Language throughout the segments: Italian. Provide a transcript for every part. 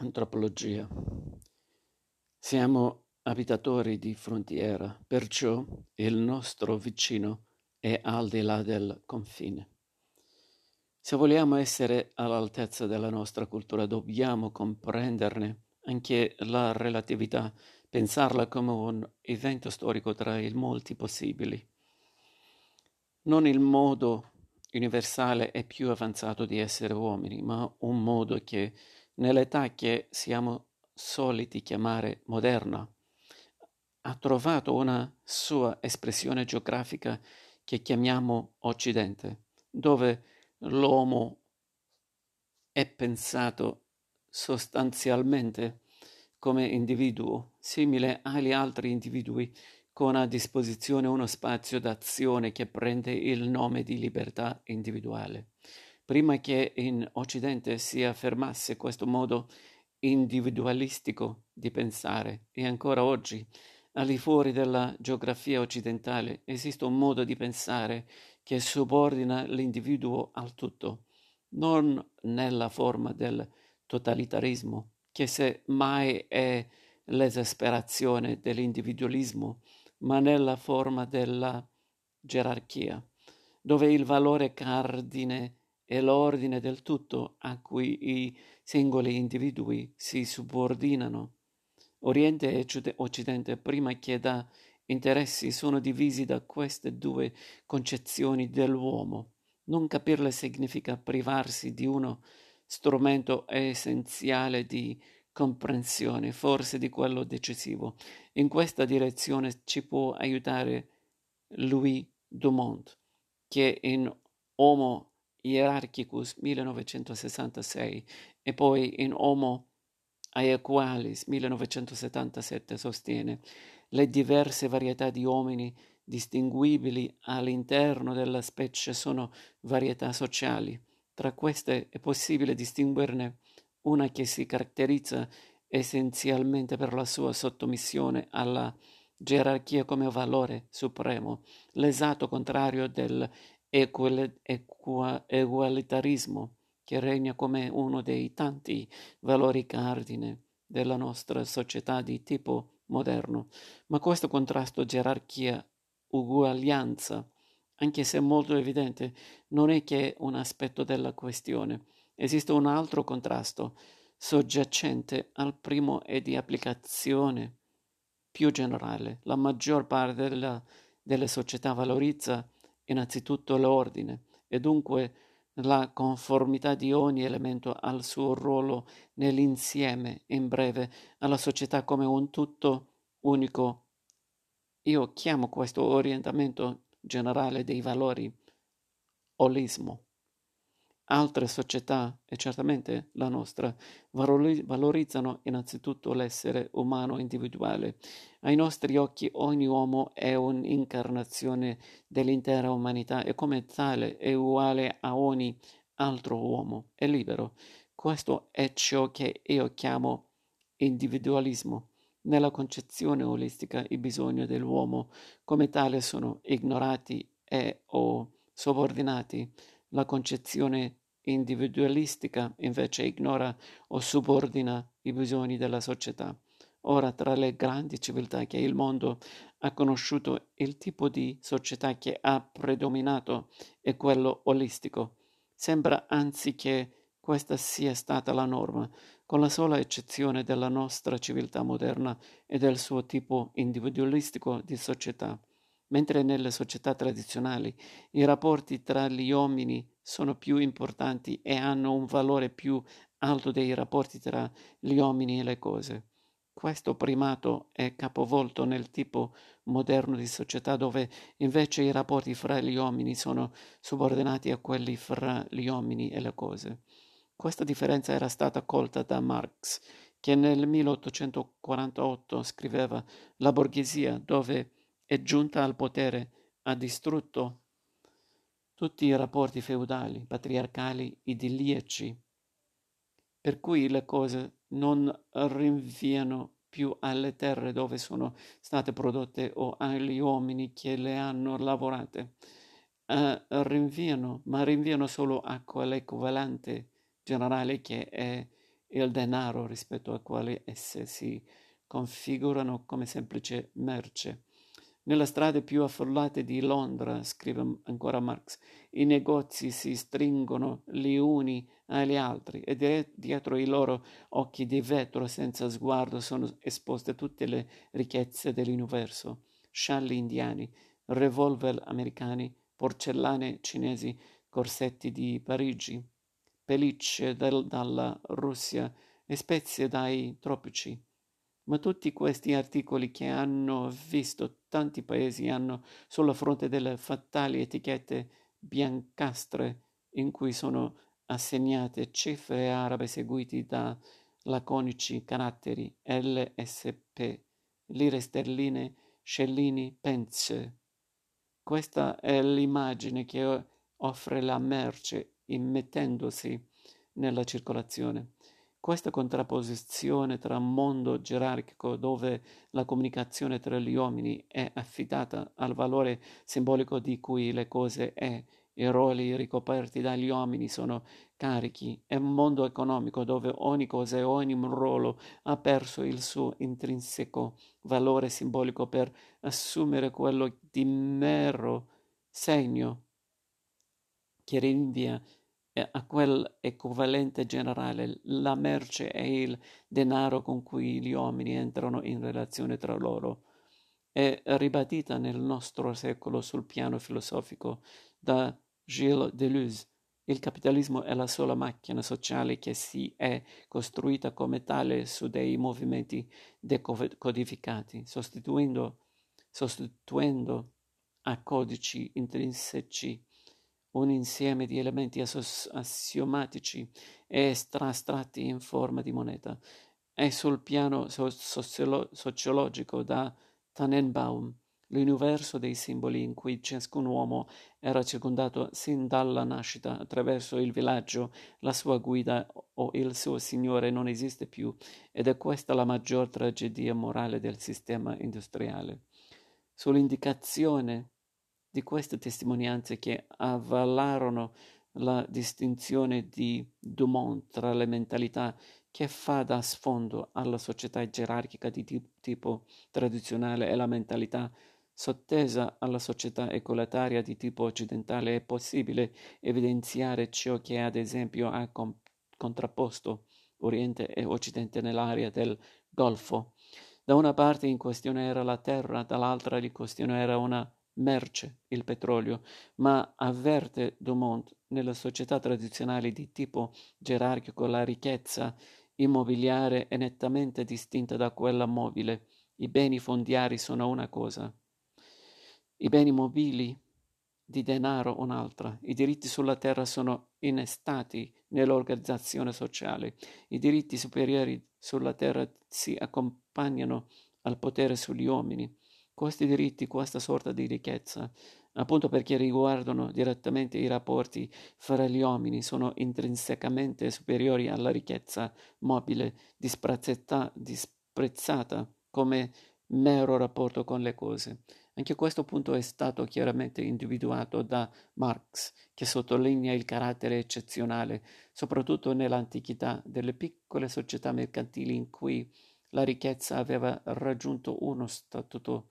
Antropologia. Siamo abitatori di frontiera, perciò il nostro vicino è al di là del confine. Se vogliamo essere all'altezza della nostra cultura, dobbiamo comprenderne anche la relatività, pensarla come un evento storico tra i molti possibili. Non il modo universale e più avanzato di essere uomini, ma un modo che nell'età che siamo soliti chiamare moderna, ha trovato una sua espressione geografica che chiamiamo Occidente, dove l'uomo è pensato sostanzialmente come individuo, simile agli altri individui, con a disposizione uno spazio d'azione che prende il nome di libertà individuale. Prima che in Occidente si affermasse questo modo individualistico di pensare, e ancora oggi, al di fuori della geografia occidentale, esiste un modo di pensare che subordina l'individuo al tutto, non nella forma del totalitarismo, che se mai è l'esasperazione dell'individualismo, ma nella forma della gerarchia, dove il valore cardine è l'ordine del tutto a cui i singoli individui si subordinano. Oriente e Occidente, prima che da interessi, sono divisi da queste due concezioni dell'uomo. Non capirle significa privarsi di uno strumento essenziale di comprensione, forse di quello decisivo. In questa direzione ci può aiutare Louis Dumont, che in Homo Hierarchicus 1966 e poi in Homo Aequalis 1977 sostiene le diverse varietà di uomini distinguibili all'interno della specie sono varietà sociali. Tra queste è possibile distinguerne una che si caratterizza essenzialmente per la sua sottomissione alla gerarchia come valore supremo, l'esatto contrario del egualitarismo che regna come uno dei tanti valori cardine della nostra società di tipo moderno. Ma questo contrasto gerarchia-uguaglianza, anche se molto evidente, non è che un aspetto della questione. Esiste un altro contrasto soggiacente al primo e di applicazione più generale. La maggior parte della, delle società valorizza innanzitutto l'ordine e dunque la conformità di ogni elemento al suo ruolo nell'insieme, in breve, alla società come un tutto unico. Io chiamo questo orientamento generale dei valori olismo. Altre società, e certamente la nostra, valorizzano innanzitutto l'essere umano individuale. Ai nostri occhi ogni uomo è un'incarnazione dell'intera umanità e come tale è uguale a ogni altro uomo, è libero. Questo è ciò che io chiamo individualismo. Nella concezione olistica i bisogni dell'uomo come tale sono ignorati e o subordinati la concezione individualistica invece ignora o subordina i bisogni della società. Ora, tra le grandi civiltà che il mondo ha conosciuto, il tipo di società che ha predominato è quello olistico. Sembra anzi che questa sia stata la norma, con la sola eccezione della nostra civiltà moderna e del suo tipo individualistico di società mentre nelle società tradizionali i rapporti tra gli uomini sono più importanti e hanno un valore più alto dei rapporti tra gli uomini e le cose. Questo primato è capovolto nel tipo moderno di società dove invece i rapporti fra gli uomini sono subordinati a quelli fra gli uomini e le cose. Questa differenza era stata colta da Marx, che nel 1848 scriveva La borghesia, dove è giunta al potere, ha distrutto tutti i rapporti feudali, patriarcali, idilliaci, per cui le cose non rinviano più alle terre dove sono state prodotte o agli uomini che le hanno lavorate. Uh, rinviano, ma rinviano solo a quell'equivalente generale che è il denaro rispetto al quale esse si configurano come semplice merce. Nelle strade più affollate di Londra, scrive ancora Marx, i negozi si stringono gli uni agli altri e dietro i loro occhi di vetro senza sguardo sono esposte tutte le ricchezze dell'universo, scialli indiani, revolver americani, porcellane cinesi, corsetti di Parigi, pellicce dalla Russia e spezie dai tropici. Ma tutti questi articoli che hanno visto tanti paesi hanno sulla fronte delle fatali etichette biancastre in cui sono assegnate cifre arabe seguite da laconici caratteri LSP, lire sterline, scellini, pence. Questa è l'immagine che offre la merce immettendosi nella circolazione. Questa contrapposizione tra mondo gerarchico dove la comunicazione tra gli uomini è affidata al valore simbolico di cui le cose e i ruoli ricoperti dagli uomini sono carichi. E mondo economico dove ogni cosa e ogni ruolo ha perso il suo intrinseco valore simbolico per assumere quello di mero segno che rinvia a quel equivalente generale, la merce e il denaro con cui gli uomini entrano in relazione tra loro. È ribadita nel nostro secolo sul piano filosofico da Gilles Deleuze. Il capitalismo è la sola macchina sociale che si è costruita come tale su dei movimenti decodificati, sostituendo, sostituendo a codici intrinseci un insieme di elementi assiomatici e astratti in forma di moneta. È sul piano sociolo- sociologico da Tannenbaum l'universo dei simboli in cui ciascun uomo era circondato sin dalla nascita attraverso il villaggio, la sua guida o il suo signore non esiste più ed è questa la maggior tragedia morale del sistema industriale. Sull'indicazione di queste testimonianze che avvalarono la distinzione di Dumont tra le mentalità che fa da sfondo alla società gerarchica di tipo tradizionale e la mentalità sottesa alla società ecolataria di tipo occidentale è possibile evidenziare ciò che ad esempio ha com- contrapposto Oriente e Occidente nell'area del Golfo. Da una parte in questione era la terra, dall'altra in questione era una merce, il petrolio, ma avverte Dumont nelle società tradizionali di tipo gerarchico la ricchezza immobiliare è nettamente distinta da quella mobile. I beni fondiari sono una cosa, i beni mobili di denaro un'altra. I diritti sulla terra sono innestati nell'organizzazione sociale. I diritti superiori sulla terra si accompagnano al potere sugli uomini questi diritti, questa sorta di ricchezza, appunto perché riguardano direttamente i rapporti fra gli uomini, sono intrinsecamente superiori alla ricchezza mobile, disprezzata come mero rapporto con le cose. Anche questo punto è stato chiaramente individuato da Marx, che sottolinea il carattere eccezionale, soprattutto nell'antichità, delle piccole società mercantili in cui la ricchezza aveva raggiunto uno statuto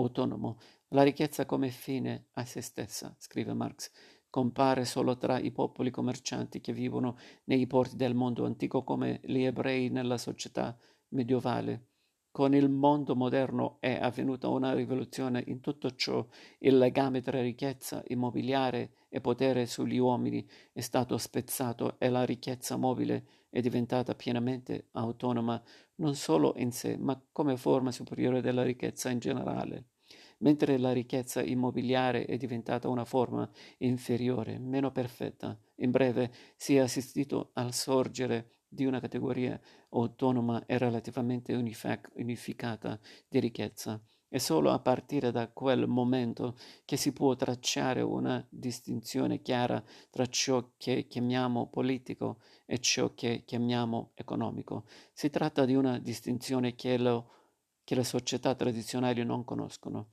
autonomo. La ricchezza come fine a se stessa, scrive Marx, compare solo tra i popoli commercianti che vivono nei porti del mondo antico come gli ebrei nella società medievale. Con il mondo moderno è avvenuta una rivoluzione in tutto ciò. Il legame tra ricchezza immobiliare e potere sugli uomini è stato spezzato e la ricchezza mobile è diventata pienamente autonoma non solo in sé, ma come forma superiore della ricchezza in generale mentre la ricchezza immobiliare è diventata una forma inferiore, meno perfetta. In breve, si è assistito al sorgere di una categoria autonoma e relativamente unific- unificata di ricchezza. È solo a partire da quel momento che si può tracciare una distinzione chiara tra ciò che chiamiamo politico e ciò che chiamiamo economico. Si tratta di una distinzione che, lo, che le società tradizionali non conoscono.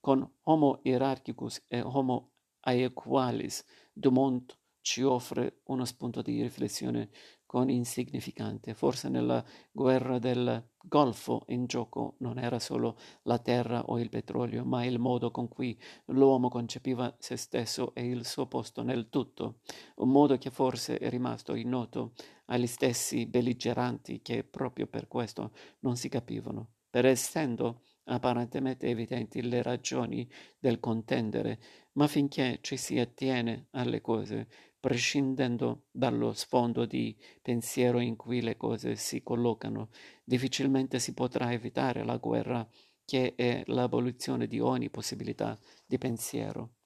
Con Homo hierarchicus e Homo aequalis, Dumont ci offre uno spunto di riflessione con insignificante. Forse nella guerra del Golfo in gioco non era solo la terra o il petrolio, ma il modo con cui l'uomo concepiva se stesso e il suo posto nel tutto, un modo che forse è rimasto ignoto agli stessi belligeranti che proprio per questo non si capivano. Per essendo apparentemente evidenti le ragioni del contendere, ma finché ci si attiene alle cose, prescindendo dallo sfondo di pensiero in cui le cose si collocano, difficilmente si potrà evitare la guerra che è l'abolizione di ogni possibilità di pensiero.